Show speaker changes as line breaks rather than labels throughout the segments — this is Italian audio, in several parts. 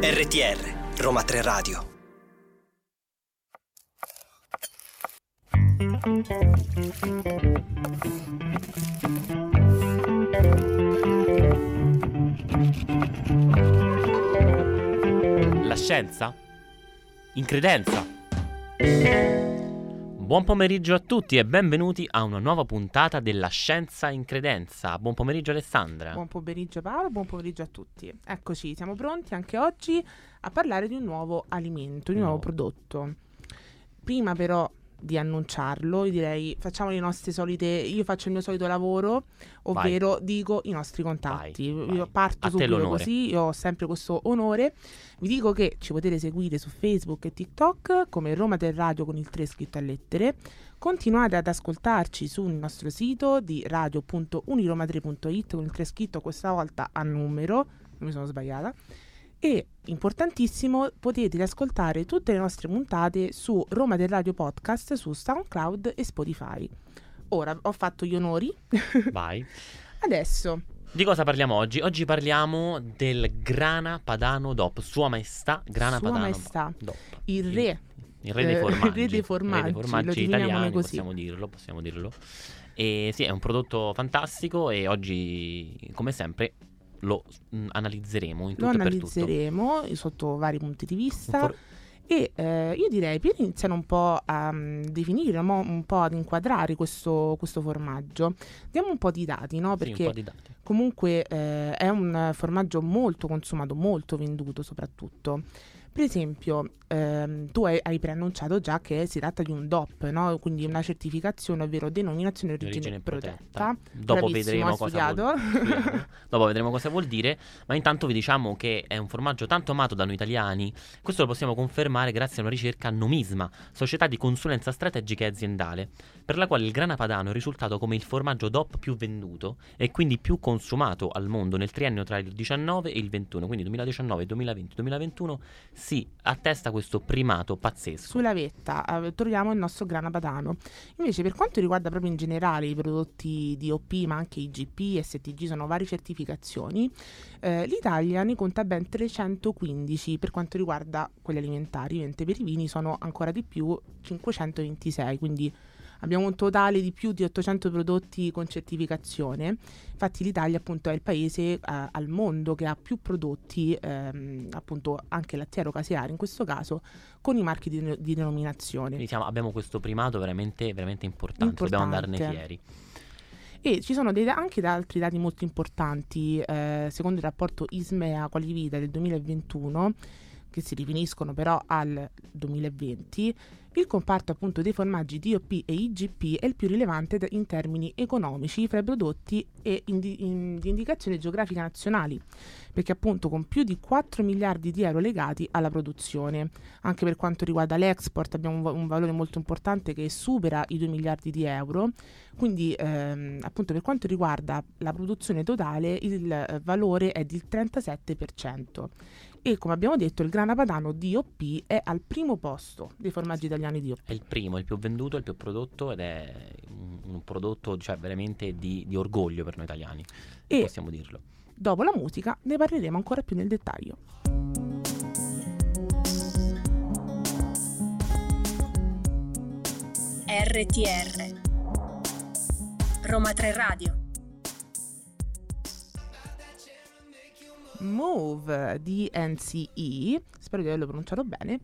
RTR, Roma 3 Radio.
La scienza? In credenza? Buon pomeriggio a tutti e benvenuti a una nuova puntata della Scienza in Credenza. Buon pomeriggio Alessandra.
Buon pomeriggio Paolo, buon pomeriggio a tutti. Eccoci, siamo pronti anche oggi a parlare di un nuovo alimento, di un nuovo prodotto. Prima però di annunciarlo, io direi facciamo le nostre solite, io faccio il mio solito lavoro, ovvero dico i nostri contatti.
Vai,
io
vai.
parto
A te
subito così, io ho sempre questo onore. Vi dico che ci potete seguire su Facebook e TikTok come Roma del Radio con il 3 scritto a lettere. Continuate ad ascoltarci sul nostro sito di radio.uniroma3.it con il 3 scritto questa volta a numero, non mi sono sbagliata. E importantissimo, potete ascoltare tutte le nostre puntate su Roma del Radio Podcast su SoundCloud e Spotify. Ora ho fatto gli onori.
Vai.
Adesso
Di cosa parliamo oggi? Oggi parliamo del grana padano DOP, Sua Maestà grana
Sua
padano
Maestà,
DOP.
il re
Il re dei
eh,
formaggi.
il re dei formaggi, lo definiamolo
italiani,
così.
possiamo dirlo, possiamo dirlo. E sì, è un prodotto fantastico e oggi, come sempre, lo mm, analizzeremo in
lo
tutto e per tutto.
analizzeremo sotto vari punti di vista.
for-
E eh, io direi per iniziare un po' a mm, definire, mo- un po' ad inquadrare questo, questo formaggio, diamo un po' di dati, no?
sì,
Perché
di dati.
comunque eh, è un formaggio molto consumato, molto venduto soprattutto. Per esempio, ehm, tu hai, hai preannunciato già che si tratta di un DOP, no? quindi una certificazione, ovvero denominazione origine,
origine
protetta.
Dopo
Bravissimo,
vedremo, vuol... Dopo vedremo cosa vuol dire. Ma intanto vi diciamo che è un formaggio tanto amato da noi italiani. Questo lo possiamo confermare grazie a una ricerca Nomisma, società di consulenza strategica e aziendale, per la quale il grana padano è risultato come il formaggio DOP più venduto e quindi più consumato al mondo nel triennio tra il 19 e il 21. Quindi 2019, 2020, 2021 si attesta questo primato pazzesco.
Sulla vetta eh, troviamo il nostro grana padano. Invece, per quanto riguarda proprio in generale i prodotti DOP, ma anche IGP, STG, sono varie certificazioni, eh, l'Italia ne conta ben 315 per quanto riguarda quelli alimentari, mentre per i vini sono ancora di più 526, quindi abbiamo un totale di più di 800 prodotti con certificazione. Infatti l'Italia appunto è il paese eh, al mondo che ha più prodotti, ehm, appunto anche lattiero caseare in questo caso, con i marchi di, di denominazione.
Quindi siamo- abbiamo questo primato veramente, veramente importante. Dobbiamo andarne
Importante.
fieri.
E ci sono dei anche da altri dati molto importanti, eh, secondo il rapporto ISMEA Qualivita del 2021, che si riferiscono però al 2020, il comparto appunto dei formaggi DOP e IGP è il più rilevante in termini economici fra i prodotti e indi- in- di indicazioni geografiche nazionali, perché appunto con più di 4 miliardi di euro legati alla produzione. Anche per quanto riguarda l'export abbiamo un, va- un valore molto importante che supera i 2 miliardi di euro, quindi ehm, appunto per quanto riguarda la produzione totale il eh, valore è del 37%. E come abbiamo detto il grana padano DOP è al primo posto dei formaggi italiani DOP.
È il primo, il più venduto, il più prodotto ed è un, un prodotto cioè, veramente di, di orgoglio per noi italiani.
E-
Possiamo dirlo.
Dopo la musica ne parleremo ancora più nel dettaglio.
RTR Roma 3 Radio
Move di NCE, spero di averlo pronunciato bene,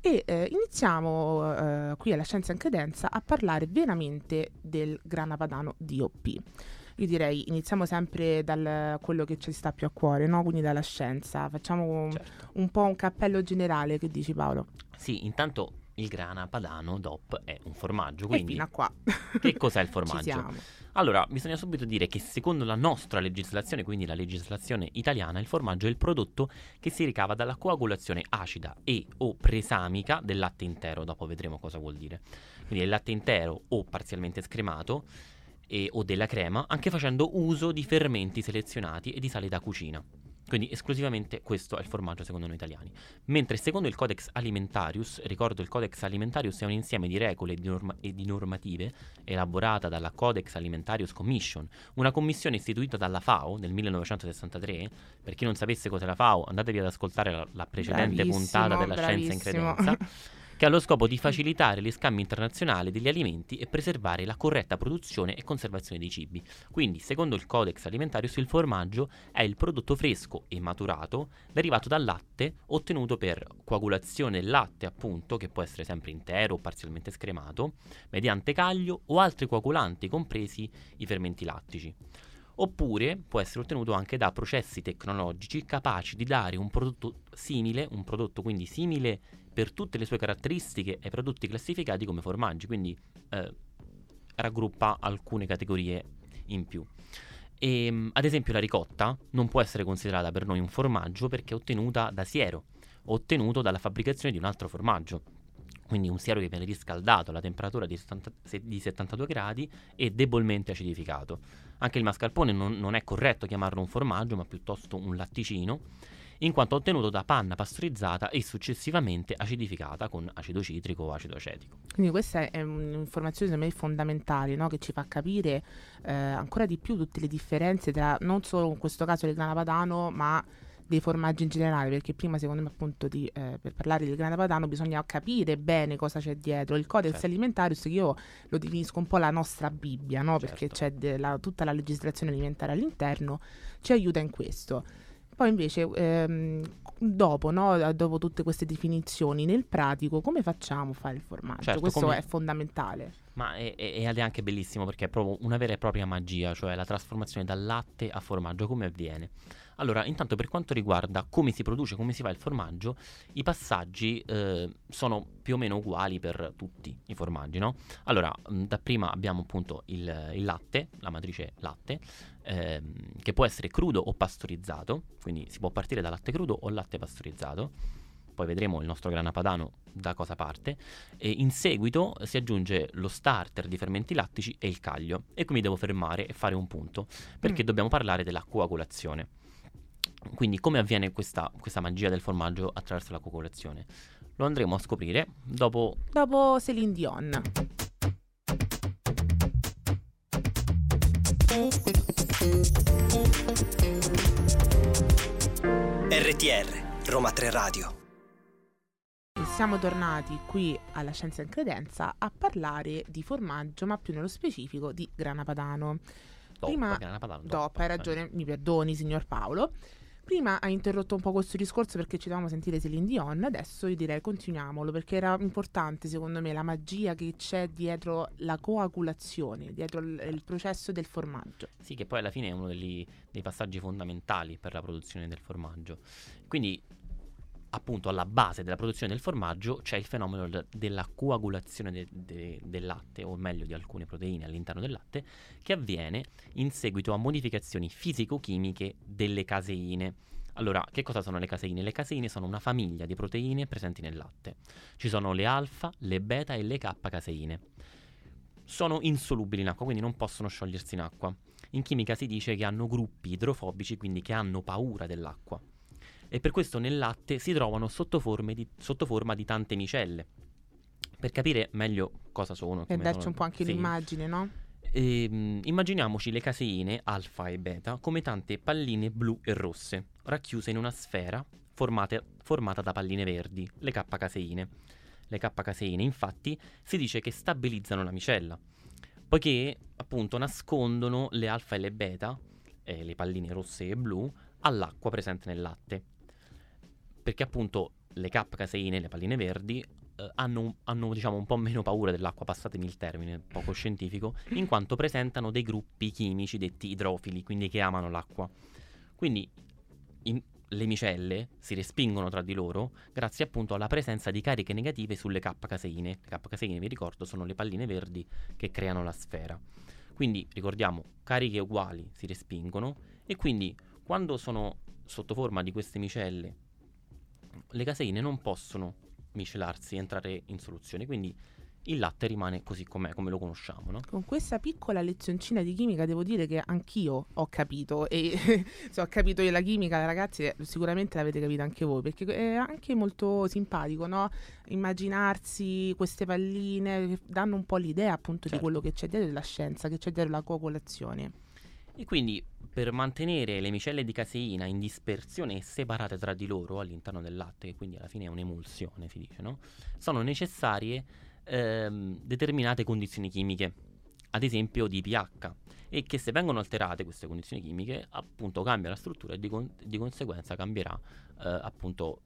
e eh, iniziamo eh, qui alla Scienza in Credenza a parlare veramente del grana padano DOP. Io direi iniziamo sempre da quello che ci sta più a cuore, no? quindi dalla scienza. Facciamo un,
Certo.
un po' un cappello generale, che dici Paolo?
Sì, intanto il grana padano DOP è un formaggio,
E
quindi
fino a qua.
che cos'è il formaggio? Allora, bisogna subito dire che secondo la nostra legislazione, quindi la legislazione italiana, il formaggio è il prodotto che si ricava dalla coagulazione acida e o presamica del latte intero, dopo vedremo cosa vuol dire. Quindi il latte intero o parzialmente scremato e- o della crema, anche facendo uso di fermenti selezionati e di sale da cucina. Quindi esclusivamente questo è il formaggio secondo noi italiani. Mentre secondo il Codex Alimentarius, ricordo il Codex Alimentarius è un insieme di regole e di, norma- e di normative elaborata dalla Codex Alimentarius Commission, una commissione istituita dalla FAO nel 1963. Per chi non sapesse cos'è la FAO, andatevi ad ascoltare la, la precedente
Bravissimo,
puntata della
bravissimo.
scienza in credenza. che ha lo scopo di facilitare gli scambi internazionali degli alimenti e preservare la corretta produzione e conservazione dei cibi. Quindi, secondo il Codex Alimentarius, il formaggio è il prodotto fresco e maturato derivato dal latte ottenuto per coagulazione del latte, appunto, che può essere sempre intero o parzialmente scremato, mediante caglio o altri coagulanti, compresi i fermenti lattici. Oppure può essere ottenuto anche da processi tecnologici capaci di dare un prodotto simile, un prodotto quindi simile per tutte le sue caratteristiche ai prodotti classificati come formaggi, quindi eh, raggruppa alcune categorie in più. E, mm, ad esempio la ricotta non può essere considerata per noi un formaggio perché è ottenuta da siero, ottenuto dalla fabbricazione di un altro formaggio. Quindi un siero che viene riscaldato alla temperatura di, 70 se- di 72 gradi e debolmente acidificato. Anche il mascarpone non, non è corretto chiamarlo un formaggio, ma piuttosto un latticino, in quanto ottenuto da panna pastorizzata e successivamente acidificata con acido citrico o acido acetico.
Quindi questa è un'informazione secondo me fondamentale no? che ci fa capire eh, ancora di più tutte le differenze tra non solo in questo caso il grana padano ma dei formaggi in generale perché prima secondo me appunto di, eh, per parlare del grana padano bisogna capire bene cosa c'è dietro il codex
Certo.
alimentarius io lo definisco un po' la nostra Bibbia no? perché
Certo.
c'è de- la- tutta la legislazione alimentare all'interno ci aiuta in questo poi invece ehm, dopo, no? dopo tutte queste definizioni, nel pratico come facciamo a fare il formaggio?
Certo,
Questo
come-
è fondamentale.
Ma è, è- è anche bellissimo perché è proprio una vera e propria magia, cioè la trasformazione dal latte a formaggio, come avviene? Allora, intanto per quanto riguarda come si produce, come si fa il formaggio, i passaggi eh, sono più o meno uguali per tutti i formaggi, no? Allora, mh, dapprima abbiamo appunto il, il latte, la matrice latte, ehm, che può essere crudo o pastorizzato, quindi si può partire da latte crudo o latte pastorizzato. Poi vedremo il nostro grana padano da cosa parte. E in seguito si aggiunge lo starter di fermenti lattici e il caglio. E qui mi devo fermare e fare un punto, perché
Mm.
dobbiamo parlare della coagulazione. Quindi come avviene questa, questa magia del formaggio attraverso la coagulazione? Lo andremo a scoprire dopo
Dopo Celine Dion.
RTR, Roma 3 Radio.
E siamo tornati qui alla Scienza in Credenza a parlare di formaggio, ma più nello specifico di grana padano.
dopo
Prima-
grana padano.
Dopo, hai ragione, mi perdoni, signor Paolo. Prima hai interrotto un po' questo discorso perché ci dovevamo sentire Celine Dion, adesso io direi continuiamolo perché era importante secondo me la magia che c'è dietro la coagulazione, dietro il, il processo del formaggio.
Sì, che poi alla fine è uno degli- dei passaggi fondamentali per la produzione del formaggio. Quindi, appunto, alla base della produzione del formaggio c'è il fenomeno de- della coagulazione de- de- del latte, o meglio di alcune proteine all'interno del latte, che avviene in seguito a modificazioni fisico-chimiche delle caseine. Allora, che cosa sono le caseine? Le caseine sono una famiglia di proteine presenti nel latte. Ci sono le alfa, le beta e le K-caseine. Sono insolubili in acqua, quindi non possono sciogliersi in acqua. In chimica si dice che hanno gruppi idrofobici, quindi che hanno paura dell'acqua. E per questo nel latte si trovano sotto, di- sotto forma di tante micelle. Per capire meglio cosa sono.
Per darci
sono-
un po' anche
sì.
un'immagine, no?
Ehm, immaginiamoci le caseine alfa e beta come tante palline blu e rosse, racchiuse in una sfera formate- formata da palline verdi, le K-caseine. Le K-caseine, infatti, si dice che stabilizzano la micella, poiché appunto nascondono le alfa e le beta, eh, le palline rosse e blu, all'acqua presente nel latte. Perché appunto le K-caseine, le palline verdi, eh, hanno, hanno, diciamo un po' meno paura dell'acqua, passatemi il termine poco scientifico, in quanto presentano dei gruppi chimici detti idrofili, quindi che amano l'acqua. Quindi in- le micelle si respingono tra di loro grazie appunto alla presenza di cariche negative sulle K-caseine. Le K-caseine, vi ricordo, sono le palline verdi che creano la sfera. Quindi ricordiamo, cariche uguali si respingono e quindi quando sono sotto forma di queste micelle, le caseine non possono miscelarsi, entrare in soluzione, quindi il latte rimane così com'è, come lo conosciamo, no?
Con questa piccola lezioncina di chimica devo dire che anch'io ho capito e se ho capito io la chimica, ragazzi, eh, sicuramente l'avete capito anche voi, perché è anche molto simpatico, no? Immaginarsi queste palline che danno un po' l'idea appunto
Certo.
di quello che c'è dietro della scienza, che c'è dietro la coagulazione.
E quindi per mantenere le micelle di caseina in dispersione e separate tra di loro all'interno del latte, che quindi alla fine è un'emulsione, si dice, no? Sono necessarie ehm, determinate condizioni chimiche, ad esempio di pH, e che se vengono alterate queste condizioni chimiche, appunto cambia la struttura e di, con- di conseguenza cambierà eh, appunto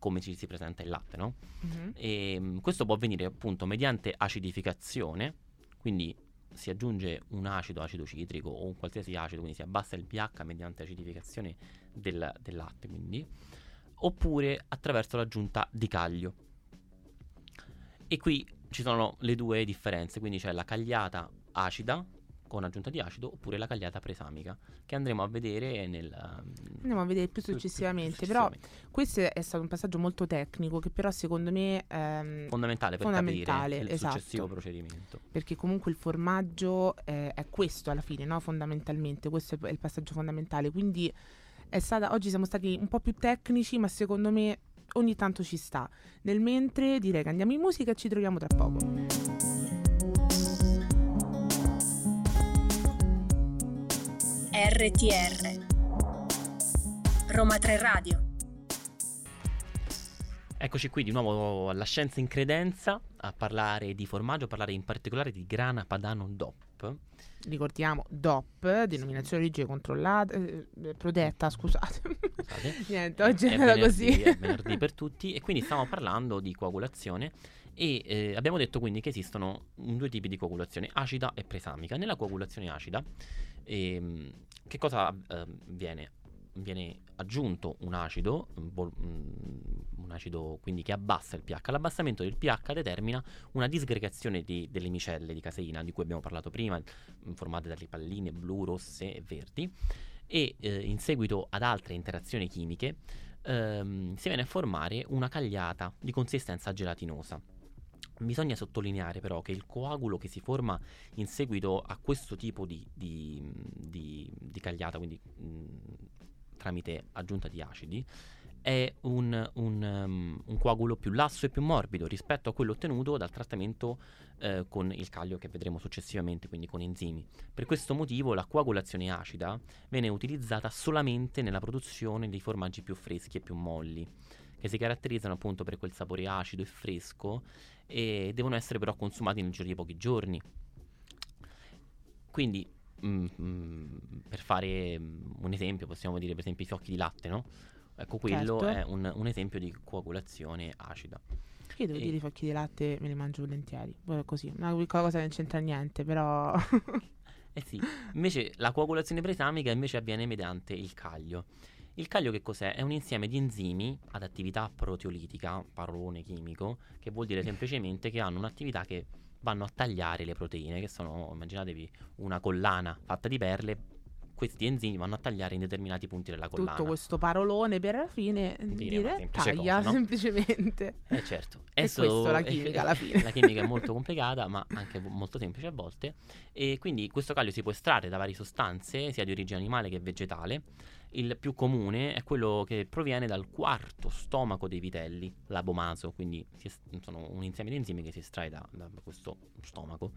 come ci si presenta il latte, no?
Mhm.
E mm, questo può avvenire appunto mediante acidificazione, quindi si aggiunge un acido, acido citrico o un qualsiasi acido, quindi si abbassa il pH mediante acidificazione del, del latte, quindi, oppure attraverso l'aggiunta di caglio. E qui ci sono le due differenze, quindi c'è la cagliata acida con aggiunta di acido oppure la cagliata presamica, che andremo a vedere nel...
Andiamo a vedere più
più- più
successivamente, però
successivamente.
questo è stato un passaggio molto tecnico che però secondo me ehm,
fondamentale per
fondamentale,
capire il
esatto.
successivo procedimento.
perché comunque il formaggio eh, è questo alla fine, no? fondamentalmente, questo è il passaggio fondamentale, quindi è stata, oggi siamo stati un po' più tecnici, ma secondo me ogni tanto ci sta. Nel mentre direi che andiamo in musica e ci troviamo tra poco.
RTR Roma 3 Radio
Eccoci qui di nuovo alla Scienza in Credenza a parlare di formaggio, a parlare in particolare di grana padano DOP.
Ricordiamo DOP, denominazione di origine controllata, eh, eh, protetta, scusate.
Scusate.
Niente, oggi
è
andata
venerdì,
così.
è venerdì per tutti e quindi stiamo parlando di coagulazione e eh, abbiamo detto quindi che esistono mm, due tipi di coagulazione, acida e presamica. Nella coagulazione acida ehm, che cosa eh, viene? Aggiunto un acido, mm, un acido quindi che abbassa il pH. L'abbassamento del pH determina una disgregazione di- delle micelle di caseina di cui abbiamo parlato prima, mm, formate dalle palline blu, rosse e verdi e eh, in seguito ad altre interazioni chimiche ehm, si viene a formare una cagliata di consistenza gelatinosa. Bisogna sottolineare però che il coagulo che si forma in seguito a questo tipo di, di- di- di cagliata, quindi mh, tramite aggiunta di acidi, è un, un, um, un coagulo più lasso e più morbido rispetto a quello ottenuto dal trattamento eh, con il caglio che vedremo successivamente, quindi con enzimi. Per questo motivo la coagulazione acida viene utilizzata solamente nella produzione dei formaggi più freschi e più molli, che si caratterizzano appunto per quel sapore acido e fresco e devono essere però consumati nel giro di pochi giorni. Quindi, mm, mm, per fare mm, un esempio, possiamo dire per esempio i fiocchi di latte, no? Ecco, quello
Certo.
è un, un esempio di coagulazione acida.
Io devo
E-
dire i fiocchi di latte me li mangio volentieri, così, una piccola cosa che non c'entra niente, però...
Eh sì, invece la coagulazione presamica invece avviene mediante il caglio. Il caglio che cos'è? È un insieme di enzimi ad attività proteolitica, parolone chimico, che vuol dire semplicemente che hanno un'attività che vanno a tagliare le proteine, che sono, immaginatevi, una collana fatta di perle. Questi enzimi vanno a tagliare in determinati punti della collana.
tutto questo parolone per alla fine
Dire
dire taglia
cosa, no?
semplicemente.
Eh certo,
È
Esso-
questo la chimica alla fine.
la chimica è molto complicata, ma anche molto semplice a volte. E quindi questo caglio si può estrarre da varie sostanze, sia di origine animale che vegetale. Il più comune è quello che proviene dal quarto stomaco dei vitelli, l'abomaso, quindi sono un insieme di enzimi che si estrae da, da questo stomaco.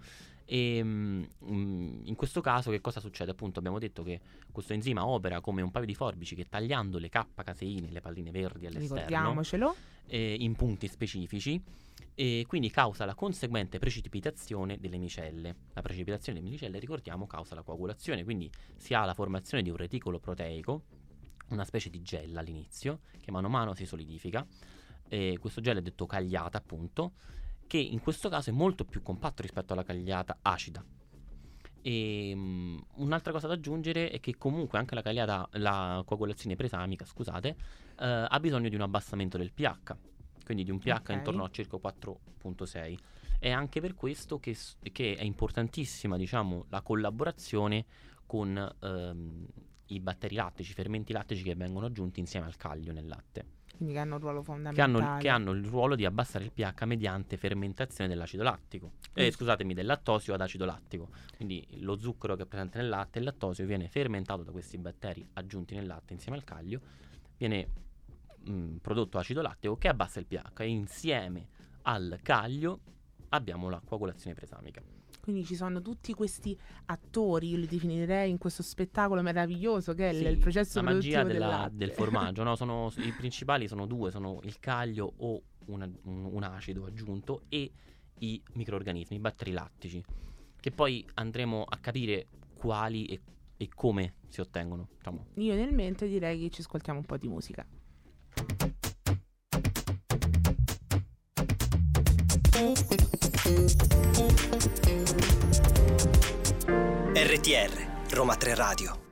E mm, mm, in questo caso che cosa succede? Appunto abbiamo detto che questo enzima opera come un paio di forbici che tagliando le K-caseine, le palline verdi all'esterno,
Ricordiamocelo.
eh, in punti specifici e quindi causa la conseguente precipitazione delle micelle. La precipitazione delle micelle, ricordiamo, causa la coagulazione, quindi si ha la formazione di un reticolo proteico, una specie di gel all'inizio, che mano a mano si solidifica. E questo gel è detto cagliata, appunto, che in questo caso è molto più compatto rispetto alla cagliata acida. E mm, un'altra cosa da aggiungere è che comunque anche la cagliata, la coagulazione presamica, scusate, eh, ha bisogno di un abbassamento del pH, quindi di un pH
Ok.
intorno a circa 4.6. È anche per questo che, che è importantissima, diciamo, la collaborazione con ehm, i batteri lattici, i fermenti lattici che vengono aggiunti insieme al caglio nel latte.
Quindi che hanno un ruolo
che
fondamentale.
hanno, che hanno il ruolo di abbassare il pH mediante fermentazione dell'acido lattico. Eh, scusatemi, del lattosio ad acido lattico. Quindi lo zucchero che è presente nel latte, il lattosio viene fermentato da questi batteri aggiunti nel latte insieme al caglio, viene mm, prodotto acido lattico che abbassa il pH e insieme al caglio abbiamo la coagulazione presamica.
Quindi ci sono tutti questi attori, io li definirei in questo spettacolo meraviglioso che è il-
Sì,
il processo
la magia della- del formaggio, no? Sono, I principali sono due, sono il caglio o una- un, un acido aggiunto e i microorganismi, i batteri lattici, che poi andremo a capire quali e, e come si ottengono. Diciamo.
Io nel mente direi che ci ascoltiamo un po' di musica.
RTR, Roma 3 Radio.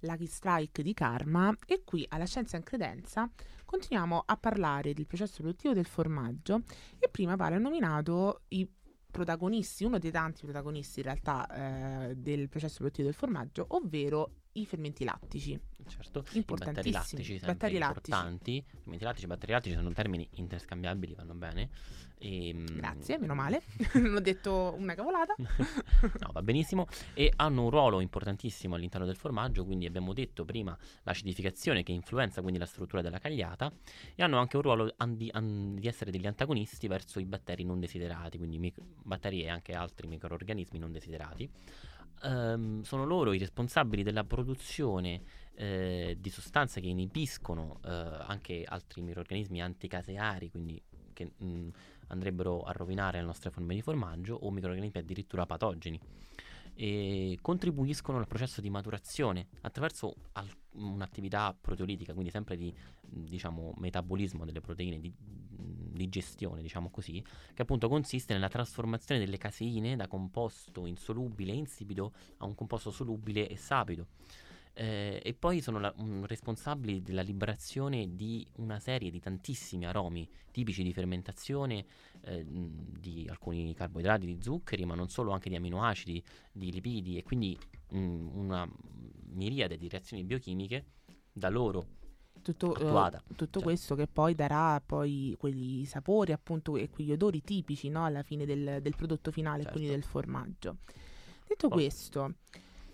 Lucky Strike di Karma e qui alla Scienza in Credenza continuiamo a parlare del processo produttivo del formaggio e prima ha nominato i protagonisti, uno dei tanti protagonisti in realtà eh, del processo produttivo del formaggio, ovvero i fermenti lattici.
Certo, i batteri lattici,
batteri lattici.
importanti. Fermenti lattici, batteri lattici sono termini interscambiabili, vanno bene. E, mm,
Grazie, meno male, non ho detto una cavolata.
no, va benissimo. E hanno un ruolo importantissimo all'interno del formaggio, quindi abbiamo detto prima l'acidificazione che influenza quindi la struttura della cagliata e hanno anche un ruolo an- di, an- di essere degli antagonisti verso i batteri non desiderati, quindi mic- batteri e anche altri microorganismi non desiderati. Ehm, sono loro i responsabili della produzione eh, di sostanze che inibiscono eh, anche altri microorganismi anticaseari, quindi che mh, andrebbero a rovinare le nostre forme di formaggio o microorganismi addirittura patogeni e contribuiscono al processo di maturazione attraverso al- un'attività proteolitica, quindi sempre di diciamo, metabolismo delle proteine, di digestione, diciamo così, che appunto consiste nella trasformazione delle caseine da composto insolubile e insipido a un composto solubile e sapido. Eh, e poi sono la- mm, responsabili della liberazione di una serie di tantissimi aromi tipici di fermentazione eh, di alcuni carboidrati, di zuccheri, ma non solo, anche di aminoacidi, di lipidi e quindi mh, una miriade di reazioni biochimiche da loro
Tutto, eh, tutto
Cioè-
questo che poi darà poi quegli sapori appunto e quegli odori tipici no, alla fine del, del prodotto finale,
Certo.
quindi del formaggio. Detto
Poi-
questo,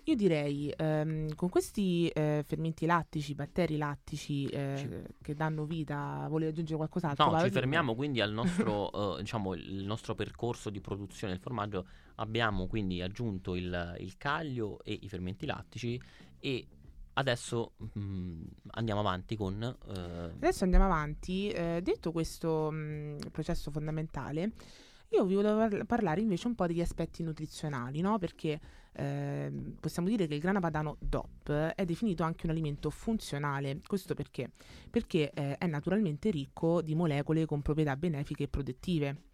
io direi ehm, con questi eh, fermenti lattici, batteri lattici eh, che danno vita, volevi aggiungere qualcos'altro?
No, ci
Dimmi.
fermiamo quindi al nostro, eh, diciamo, il nostro percorso di produzione del formaggio. Abbiamo quindi aggiunto il, il caglio e i fermenti lattici e adesso mm, andiamo avanti con... eh,
Adesso andiamo avanti. eh, detto questo mh, processo fondamentale, io vi volevo par- parlare invece un po' degli aspetti nutrizionali, no? Perché ehm, possiamo dire che il grana padano DOP è definito anche un alimento funzionale. Questo perché? Perché eh, è naturalmente ricco di molecole con proprietà benefiche e protettive.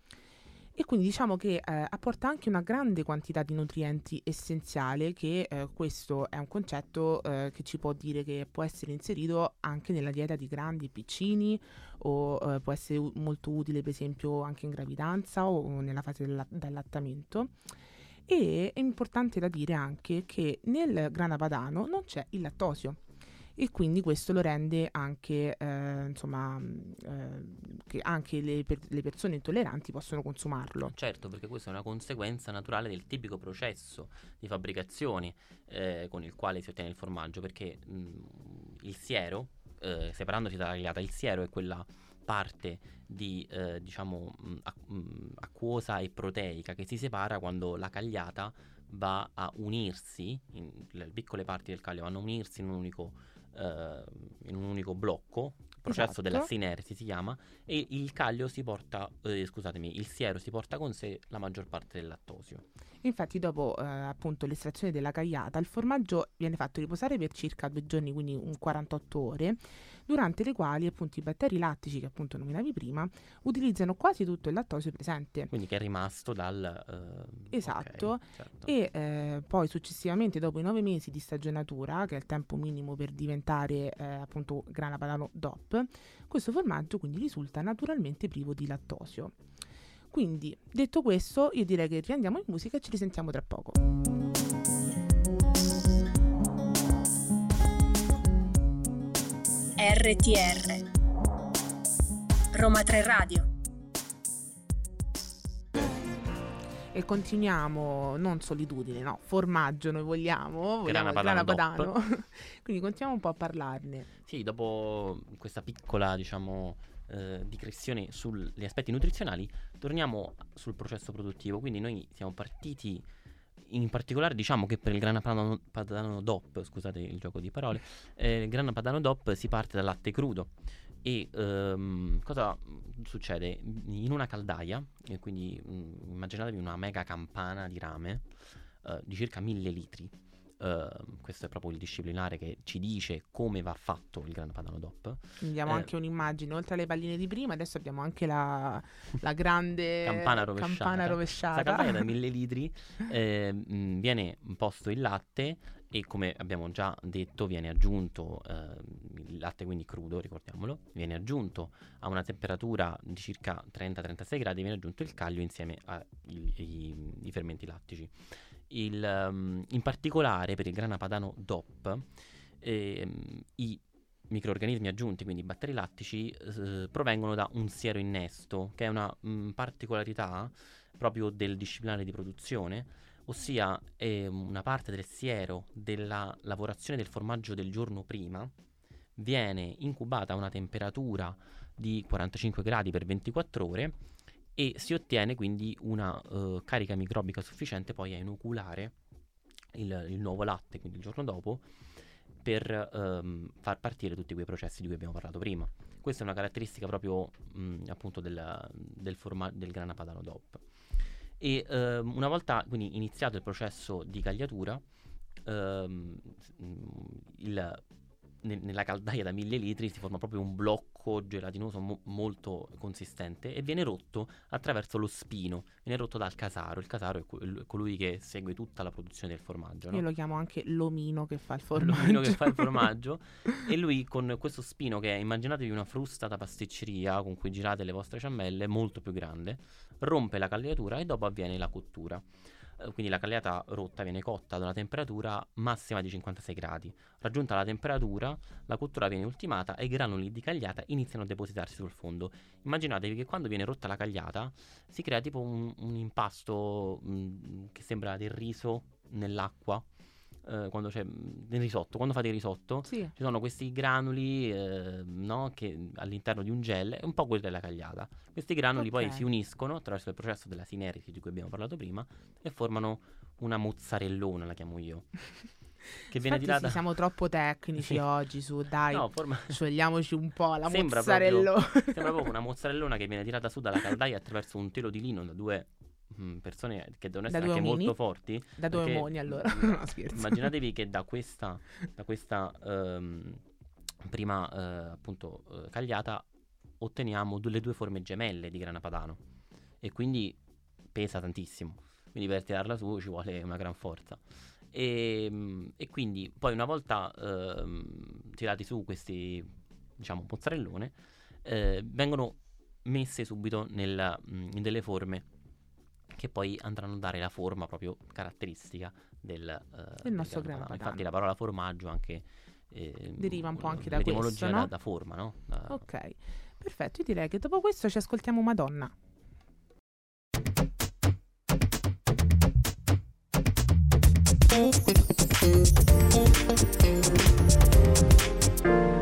E quindi diciamo che eh, apporta anche una grande quantità di nutrienti essenziali, che eh, questo è un concetto eh, che ci può dire che può essere inserito anche nella dieta di grandi e piccini o eh, può essere molto utile per esempio anche in gravidanza o nella fase del allattamento. E è importante da dire anche che nel grana padano non c'è il lattosio e quindi questo lo rende anche, eh, insomma, mh, eh, che anche le, per- le persone intolleranti possono consumarlo.
Certo, perché questa è una conseguenza naturale del tipico processo di fabbricazione eh, con il quale si ottiene il formaggio, perché mh, il siero, eh, separandosi dalla cagliata, il siero è quella parte di, eh, diciamo, mh, acquosa e proteica che si separa quando la cagliata va a unirsi, in- le piccole parti del caglio vanno a unirsi in un unico, in un unico blocco, processo
Esatto.
della sinersi si chiama, e il caglio si porta, eh, scusatemi, il siero si porta con sé la maggior parte del lattosio.
Infatti, dopo eh, appunto l'estrazione della cagliata, il formaggio viene fatto riposare per circa due giorni, quindi un 48 ore, durante le quali appunto i batteri lattici che appunto nominavi prima utilizzano quasi tutto il lattosio presente.
Quindi che è rimasto dal... eh,
Esatto.
ok, certo.
E eh, poi successivamente, dopo i nove mesi di stagionatura, che è il tempo minimo per diventare eh, appunto grana padano DOP, questo formaggio quindi risulta naturalmente privo di lattosio. Quindi, detto questo, io direi che riandiamo in musica e ci risentiamo tra poco.
RTR Roma 3 Radio.
E continuiamo, non solitudine, no, formaggio noi vogliamo, vogliamo
Grana Padano
padano. Quindi continuiamo un po' a parlarne.
Sì, dopo questa piccola, diciamo, eh, digressione sugli aspetti nutrizionali, torniamo sul processo produttivo. Quindi noi siamo partiti, in particolare diciamo che per il grana padano, padano DOP, scusate il gioco di parole, eh, il grana padano DOP si parte dal latte crudo. E ehm, cosa succede? In una caldaia, e quindi mm, immaginatevi una mega campana di rame eh, di circa 1000 litri, eh, questo è proprio il disciplinare che ci dice come va fatto il grana padano DOP.
Abbiamo
Eh.
anche un'immagine, oltre alle palline di prima, adesso abbiamo anche la, la grande
Campana rovesciata.
campana rovesciata.
Questa campagna da 1000 litri eh, mh, viene posto il latte e come abbiamo già detto viene aggiunto eh, il latte quindi crudo, ricordiamolo, viene aggiunto a una temperatura di circa 30-36 gradi, viene aggiunto il caglio insieme ai fermenti lattici. Il, ehm, in particolare per il grana padano DOP ehm, i microorganismi aggiunti, quindi i batteri lattici, eh, provengono da un siero innesto, che è una mh, particolarità proprio del disciplinare di produzione, ossia è una parte del siero della lavorazione del formaggio del giorno prima viene incubata a una temperatura di 45 gradi per 24 ore e si ottiene quindi una eh, carica microbica sufficiente poi a inoculare il, il nuovo latte, quindi il giorno dopo, per ehm, far partire tutti quei processi di cui abbiamo parlato prima. Questa è una caratteristica proprio mh, appunto del, del, forma- del grana padano DOP. E ehm, una volta quindi iniziato il processo di cagliatura, ehm, il, ne- nella caldaia da 1000 litri si forma proprio un blocco gelatinoso mo- molto consistente e viene rotto attraverso lo spino, viene rotto dal casaro. Il casaro è co- colui che segue tutta la produzione del formaggio. no?
Io lo chiamo anche l'omino che fa il
L'omino
formaggio.
che fa il formaggio e lui con questo spino che è, immaginatevi una frusta da pasticceria con cui girate le vostre ciambelle molto più grande rompe la cagliatura e dopo avviene la cottura quindi la cagliata rotta viene cotta ad una temperatura massima di 56 gradi. Raggiunta la temperatura la cottura viene ultimata e i granuli di cagliata iniziano a depositarsi sul fondo. Immaginatevi che quando viene rotta la cagliata si crea tipo un, un impasto mh, che sembra del riso nell'acqua eh, quando c'è mh, nel risotto, quando fate il risotto,
Sì.
ci sono questi granuli eh, no, che all'interno di un gel, è un po' quello della cagliata. Questi granuli poi
Ok.
si uniscono attraverso il processo della sinerisi di cui abbiamo parlato prima e formano una mozzarellona, la chiamo io. Che viene tirata
sì, siamo troppo tecnici oggi su, dai,
No, forma...
sciogliamoci un po' la
Sembra
mozzarella.
Sembra proprio una mozzarellona che viene tirata su dalla caldaia attraverso un telo di lino da due mm, persone che devono essere anche
omini?
molto forti.
da due moni allora,
mm,
no scherzo.
Immaginatevi che da questa, da questa ehm, prima eh, appunto eh, cagliata otteniamo le due forme gemelle di grana padano e quindi pesa tantissimo. Quindi per tirarla su ci vuole una gran forza. E, mm, e quindi poi una volta ehm, tirati su questi diciamo mozzarellone eh, vengono messe subito nel, mm, in delle forme che poi andranno a dare la forma proprio caratteristica del, eh, del
nostro
grana
grana
padano. Infatti la parola formaggio anche eh,
Deriva un po' anche da questo, no?
da, da forma, no? Da-
Ok, perfetto. Io direi che dopo questo ci ascoltiamo Madonna.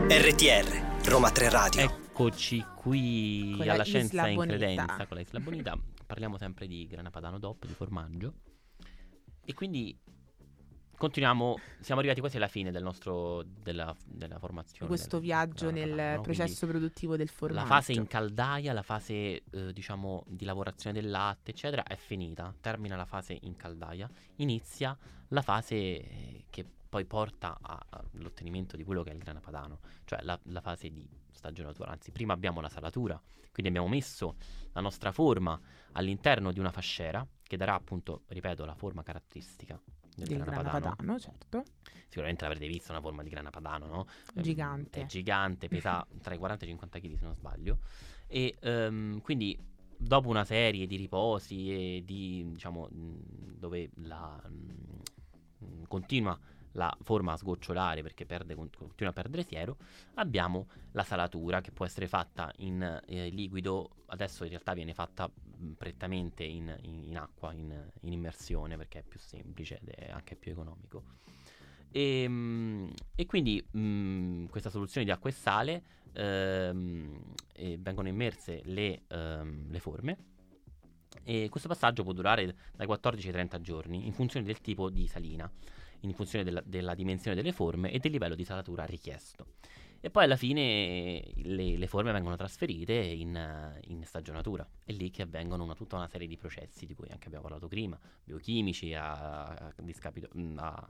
RTR, Roma 3 Radio.
Eccoci qui alla scienza in credenza con la Isla Bonita. Parliamo sempre di grana padano DOP, di formaggio. E quindi continuiamo, siamo arrivati quasi alla fine del nostro, della, della formazione.
Questo viaggio nel
padano, no? Quindi
processo produttivo del formaggio.
La fase in caldaia, la fase eh, diciamo di lavorazione del latte, eccetera, è finita. Termina la fase in caldaia, inizia la fase eh, che poi porta all'ottenimento di quello che è il grana padano, cioè la, la fase di stagionatura. Anzi, prima abbiamo la salatura, quindi abbiamo messo la nostra forma all'interno di una fasciera che darà appunto, ripeto, la forma caratteristica del, grana,
grana
padano.
padano, certo.
Sicuramente l'avrete visto una forma di grana padano, no? Ehm,
Gigante.
È gigante, pesa tra i 40 e i 50 kg se non sbaglio. E ehm, quindi dopo una serie di riposi e di, diciamo, mh, dove la, mh, continua la forma sgocciolare perché perde, continua a perdere siero, abbiamo la salatura che può essere fatta in eh, liquido, adesso in realtà viene fatta mh, prettamente in, in, in acqua, in, in, immersione perché è più semplice ed è anche più economico. E, ehm, e quindi mh, questa soluzione di acqua e sale ehm, e vengono immerse le, ehm, le forme e questo passaggio può durare dai 14 ai 30 giorni in funzione del tipo di salina in funzione della, della, dimensione delle forme e del livello di salatura richiesto. E poi alla fine le, le forme vengono trasferite in, in, stagionatura. È lì che avvengono una, tutta una serie di processi di cui anche abbiamo parlato prima, biochimici, a, a, a,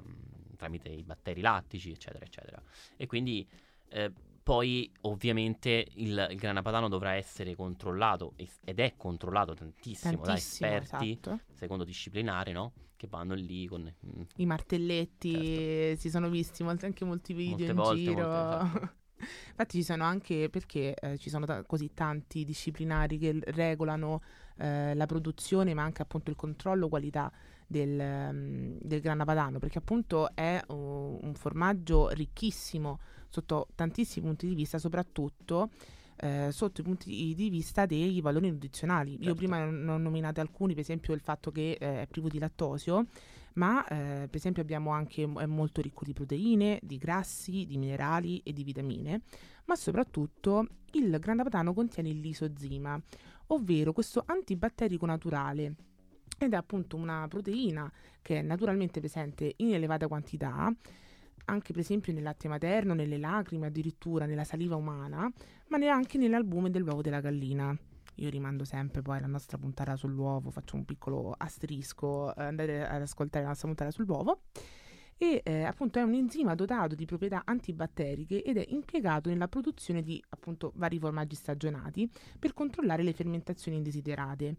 tramite i batteri lattici, eccetera, eccetera. E quindi eh, poi ovviamente il, il, grana padano dovrà essere controllato ed è controllato tantissimo, tantissimo da esperti, esatto. secondo disciplinare, no? che vanno lì con
mm, i martelletti, certo. si sono visti molti, anche molti video molte in volte, giro. Molte, esatto. Infatti ci sono anche perché eh, ci sono ta- così tanti disciplinari che regolano eh, la produzione ma anche appunto il controllo qualità del, um, del grana padano perché appunto è uh, un formaggio ricchissimo sotto tantissimi punti di vista soprattutto eh, sotto i punti di vista dei valori nutrizionali. Certo. Io prima ne ho nominato alcuni, per esempio il fatto che eh, è privo di lattosio, ma eh, per esempio abbiamo anche, è molto ricco di proteine, di grassi, di minerali e di vitamine, ma soprattutto il grana padano contiene il lisozima, ovvero questo antibatterico naturale ed è appunto una proteina che è naturalmente presente in elevata quantità anche per esempio nel latte materno, nelle lacrime, addirittura nella saliva umana, ma neanche nell'albume dell'uovo della gallina. Io rimando sempre poi alla nostra puntata sull'uovo, faccio un piccolo asterisco, eh, andate ad ascoltare la nostra puntata sull'uovo. E eh, appunto è un enzima dotato di proprietà antibatteriche ed è impiegato nella produzione di appunto vari formaggi stagionati per controllare le fermentazioni indesiderate.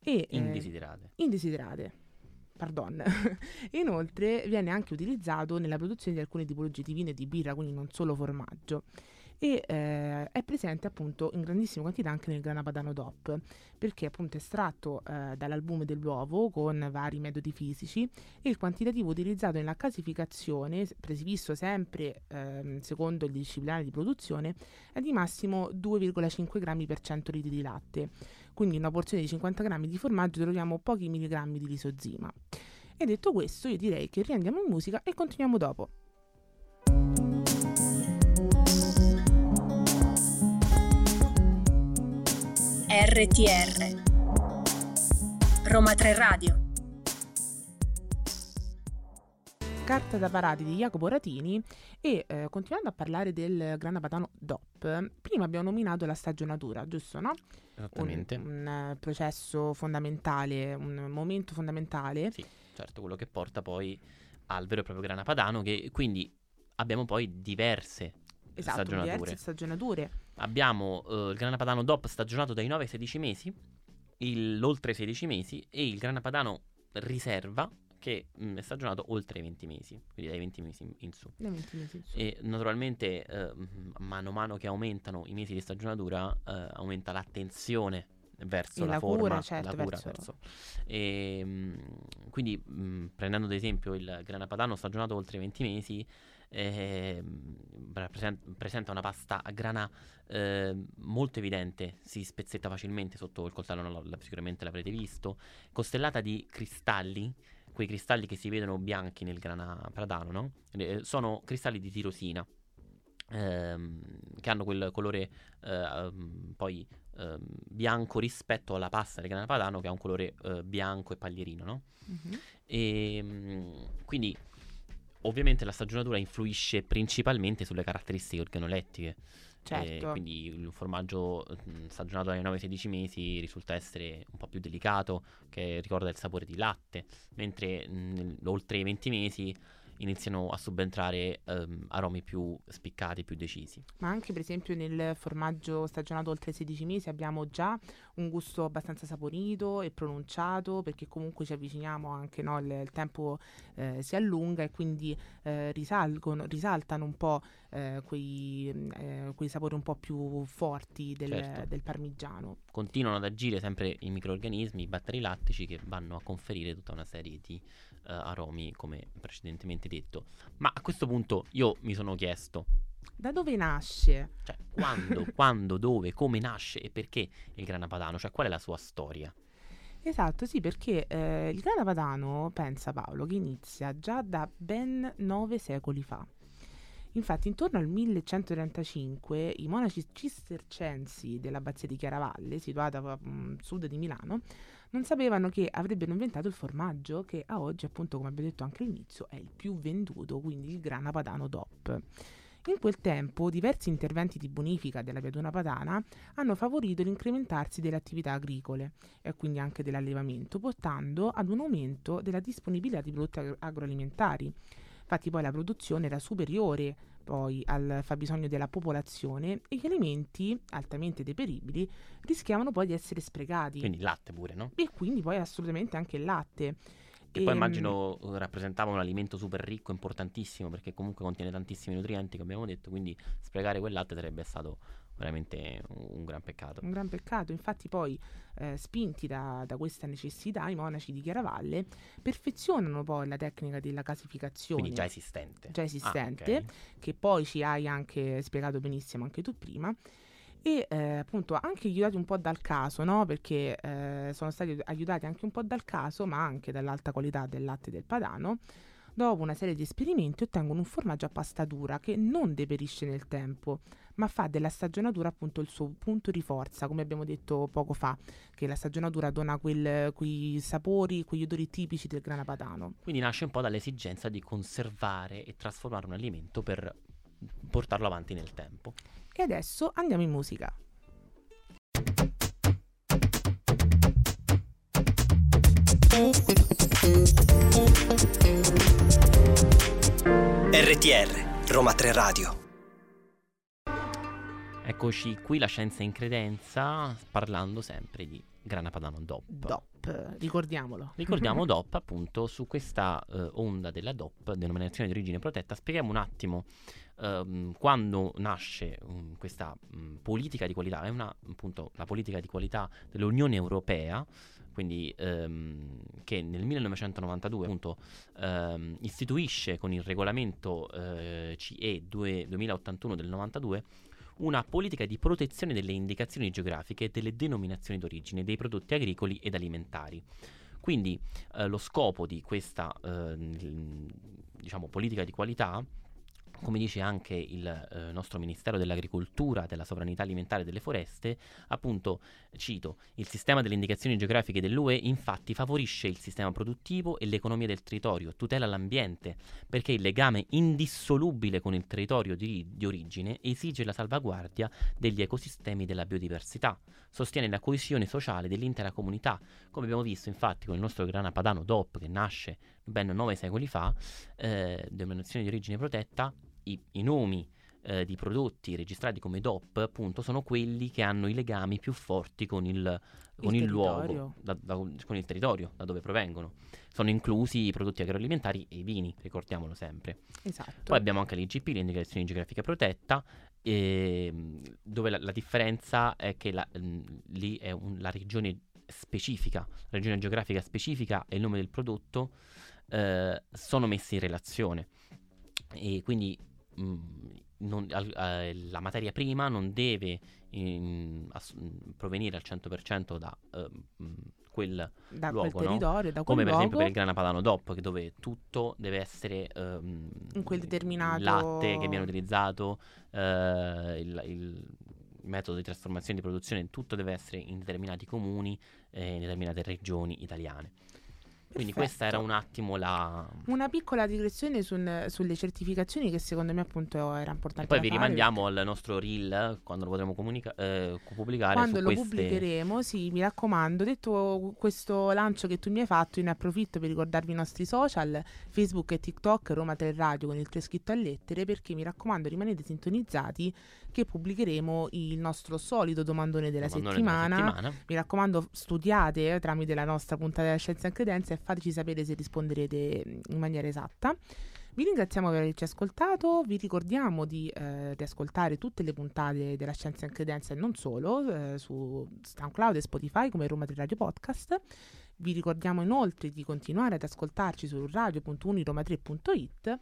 E, eh, indesiderate.
Pardon. Inoltre viene anche utilizzato nella produzione di alcune tipologie di vino e di birra, quindi non solo formaggio e eh, è presente appunto in grandissima quantità anche nel grana padano DOP perché appunto è estratto eh, dall'albume dell'uovo con vari metodi fisici e il quantitativo utilizzato nella casificazione previsto sempre eh, secondo il disciplinare di produzione è di massimo 2,5 grammi per 100 litri di latte quindi in una porzione di 50 grammi di formaggio troviamo pochi milligrammi di lisozima e detto questo io direi che riandiamo in musica e continuiamo dopo.
RTR Roma 3 Radio
Carta da parati di Jacopo Ratini e eh, continuando a parlare del grana padano DOP, prima abbiamo nominato la stagionatura, giusto no?
Esattamente.
Un, un uh, processo fondamentale, un momento fondamentale.
Sì, certo, quello che porta poi al vero e proprio grana padano che quindi abbiamo poi diverse
esatto,
stagionature.
diverse stagionature.
Abbiamo uh, il grana padano DOP stagionato dai 9 ai 16 mesi, il, l'oltre 16 mesi e il grana padano riserva che mh, mm, è stagionato oltre i 20 mesi, quindi dai 20 mesi in su.
20 mesi in su.
E naturalmente eh, mano a mano che aumentano i mesi di stagionatura eh, aumenta l'attenzione verso la,
la
forma,
cura, certo,
la cura
verso...
verso. E, mh, quindi mh, prendendo ad esempio il grana padano stagionato oltre i 20 mesi eh, presenta una pasta a grana eh, molto evidente, si spezzetta facilmente sotto il coltello, no, sicuramente l'avrete visto, costellata di cristalli, quei cristalli che si vedono bianchi nel grana padano, no? eh, sono cristalli di tirosina. Ehm, che hanno quel colore eh, poi ehm, bianco rispetto alla pasta del grana padano che ha un colore eh, bianco e paglierino, no? Mm-hmm. E, quindi ovviamente la stagionatura influisce principalmente sulle caratteristiche organolettiche.
Certo.
quindi il formaggio stagionato dai 9-16 mesi risulta essere un po' più delicato, che ricorda il sapore di latte, mentre mh, oltre i 20 mesi iniziano a subentrare um, aromi più spiccati, più decisi.
Ma anche per esempio nel formaggio stagionato oltre 16 mesi abbiamo già un gusto abbastanza saporito e pronunciato perché comunque ci avviciniamo anche, no? il, il, tempo eh, si allunga e quindi eh, risalgono, risaltano un po' eh, quei, eh, quei, sapori un po' più forti del, certo. del, parmigiano.
Continuano ad agire sempre i microorganismi, i batteri lattici che vanno a conferire tutta una serie di eh, aromi, come precedentemente detto. Ma a questo punto io mi sono chiesto,
Da dove nasce?
cioè, quando, quando, dove, come nasce e perché il grana padano? Cioè, qual è la sua storia?
Esatto, sì, perché eh, il grana padano, pensa Paolo, che inizia già da ben nove secoli fa. Infatti, intorno al 1135, i monaci cistercensi dell'abbazia di Chiaravalle, situata a mm, sud di Milano, non sapevano che avrebbero inventato il formaggio, che a oggi, appunto, come abbiamo detto anche all'inizio, è il più venduto, quindi il grana padano DOP. In quel tempo diversi interventi di bonifica della piaduna padana hanno favorito l'incrementarsi delle attività agricole e quindi anche dell'allevamento, portando ad un aumento della disponibilità di prodotti agro- agroalimentari. Infatti poi la produzione era superiore poi al fabbisogno della popolazione e gli alimenti altamente deperibili rischiavano poi di essere sprecati
Quindi il latte pure, no?
e quindi poi assolutamente anche il latte.
Che poi
Ehm,
immagino eh, rappresentava un alimento super ricco, importantissimo, perché comunque contiene tantissimi nutrienti, che abbiamo detto, quindi sprecare quel latte sarebbe stato veramente un, gran peccato.
Un gran peccato, infatti poi eh, spinti da, da questa necessità i monaci di Chiaravalle perfezionano poi la tecnica della casificazione
Quindi già esistente.
già
Ah,
esistente,
ok.
che poi ci hai anche spiegato benissimo anche tu prima, e eh, appunto anche aiutati un po' dal caso, no? perché eh, sono stati aiutati anche un po' dal caso, ma anche dall'alta qualità del latte del padano. Dopo una serie di esperimenti ottengono un formaggio a pasta dura che non deperisce nel tempo, ma fa della stagionatura appunto il suo punto di forza, come abbiamo detto poco fa, che la stagionatura dona quel- quei sapori, quegli odori tipici del grana padano.
Quindi nasce un po' dall'esigenza di conservare e trasformare un alimento per portarlo avanti nel tempo.
E adesso andiamo in musica.
RTR, Roma 3 Radio.
Eccoci qui, la scienza in credenza, parlando sempre di grana padano DOP.
DOP, ricordiamolo.
Ricordiamo DOP appunto su questa eh, onda della DOP, denominazione di origine protetta. Spieghiamo un attimo ehm, quando nasce mm, questa mm, politica di qualità. È una, appunto la politica di qualità dell'Unione Europea, quindi ehm, che nel 1992 appunto ehm, istituisce con il regolamento eh, CE 2 2081 del 92 una politica di protezione delle indicazioni geografiche e delle denominazioni d'origine dei prodotti agricoli ed alimentari. Quindi eh, lo scopo di questa eh, diciamo, politica di qualità, come dice anche il eh, nostro Ministero dell'Agricoltura, della Sovranità Alimentare e delle Foreste, appunto, cito, il sistema delle indicazioni geografiche dell'UE infatti favorisce il sistema produttivo e l'economia del territorio, tutela l'ambiente, perché il legame indissolubile con il territorio di, di origine esige la salvaguardia degli ecosistemi della biodiversità, sostiene la coesione sociale dell'intera comunità, come abbiamo visto infatti con il nostro grana padano DOP che nasce ben nove secoli fa, eh, denominazione di origine protetta, i, i nomi eh, di prodotti registrati come DOP appunto sono quelli che hanno i legami più forti con il, con il, luogo,
territorio.
da- da- con il territorio da dove provengono. Sono inclusi i prodotti agroalimentari e i vini, ricordiamolo sempre.
Esatto.
Poi abbiamo anche l'IGP, l'indicazione geografica protetta, ehm, dove la, la differenza è che la- mm, lì è un- la regione specifica, la regione geografica specifica e il nome del prodotto eh, sono messi in relazione e quindi mm, non- al- eh, la materia prima non deve in- ass- provenire al 100% da eh, mm, quel
da
luogo,
quel
no?
territorio, da quel
come per
luogo,
esempio per il grana padano DOP, che dove tutto deve essere ehm,
In quel determinato-
latte che viene utilizzato, eh, il, il metodo di trasformazione e di produzione, tutto deve essere in determinati comuni e in determinate regioni italiane. Quindi questa era un attimo la...
Una piccola digressione sul- sulle certificazioni che secondo me appunto era importante
poi vi
fare,
rimandiamo al nostro reel quando lo potremo comunica- eh, pubblicare
Quando lo
queste...
pubblicheremo, sì, mi raccomando, detto questo lancio che tu mi hai fatto, io ne approfitto per ricordarvi i nostri social, Facebook e TikTok, Roma 3 Radio con il 3 scritto a lettere, perché mi raccomando rimanete sintonizzati che pubblicheremo il nostro solito domandone della
Domandone della
settimana.
settimana.
Mi raccomando, studiate eh, tramite la nostra puntata della Scienza e Credenza e fateci sapere se risponderete mm, in maniera esatta. Vi ringraziamo per averci ascoltato, vi ricordiamo di eh, riascoltare tutte le puntate della Scienza in Credenza e non solo eh, su SoundCloud e Spotify come Roma 3 Radio Podcast. Vi ricordiamo inoltre di continuare ad ascoltarci su radio.uniroma3.it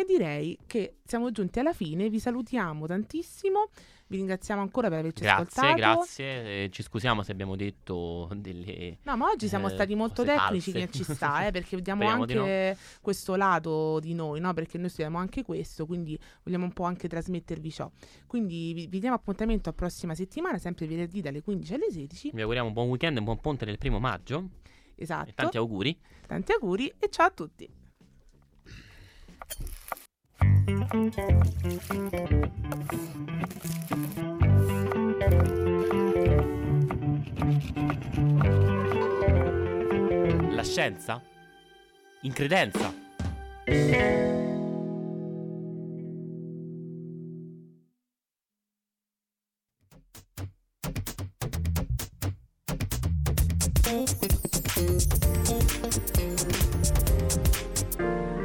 e direi che siamo giunti alla fine, vi salutiamo tantissimo, vi ringraziamo ancora per averci
Grazie,
ascoltato.
grazie. Eh, ci scusiamo se abbiamo detto delle.
No, ma oggi siamo
eh,
stati molto tecnici
false.
che ci sta, eh, perché vediamo
Speriamo
anche questo lato di noi, no? Perché noi studiamo anche questo, quindi vogliamo un po' anche trasmettervi ciò. Quindi vi, vi diamo appuntamento a prossima settimana, sempre venerdì dalle 15 alle 16.
Vi auguriamo un buon weekend e un buon ponte del primo maggio.
Esatto.
E tanti auguri.
Tanti auguri e ciao a tutti.
La scienza? In credenza?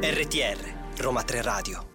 RTR, Roma 3 Radio.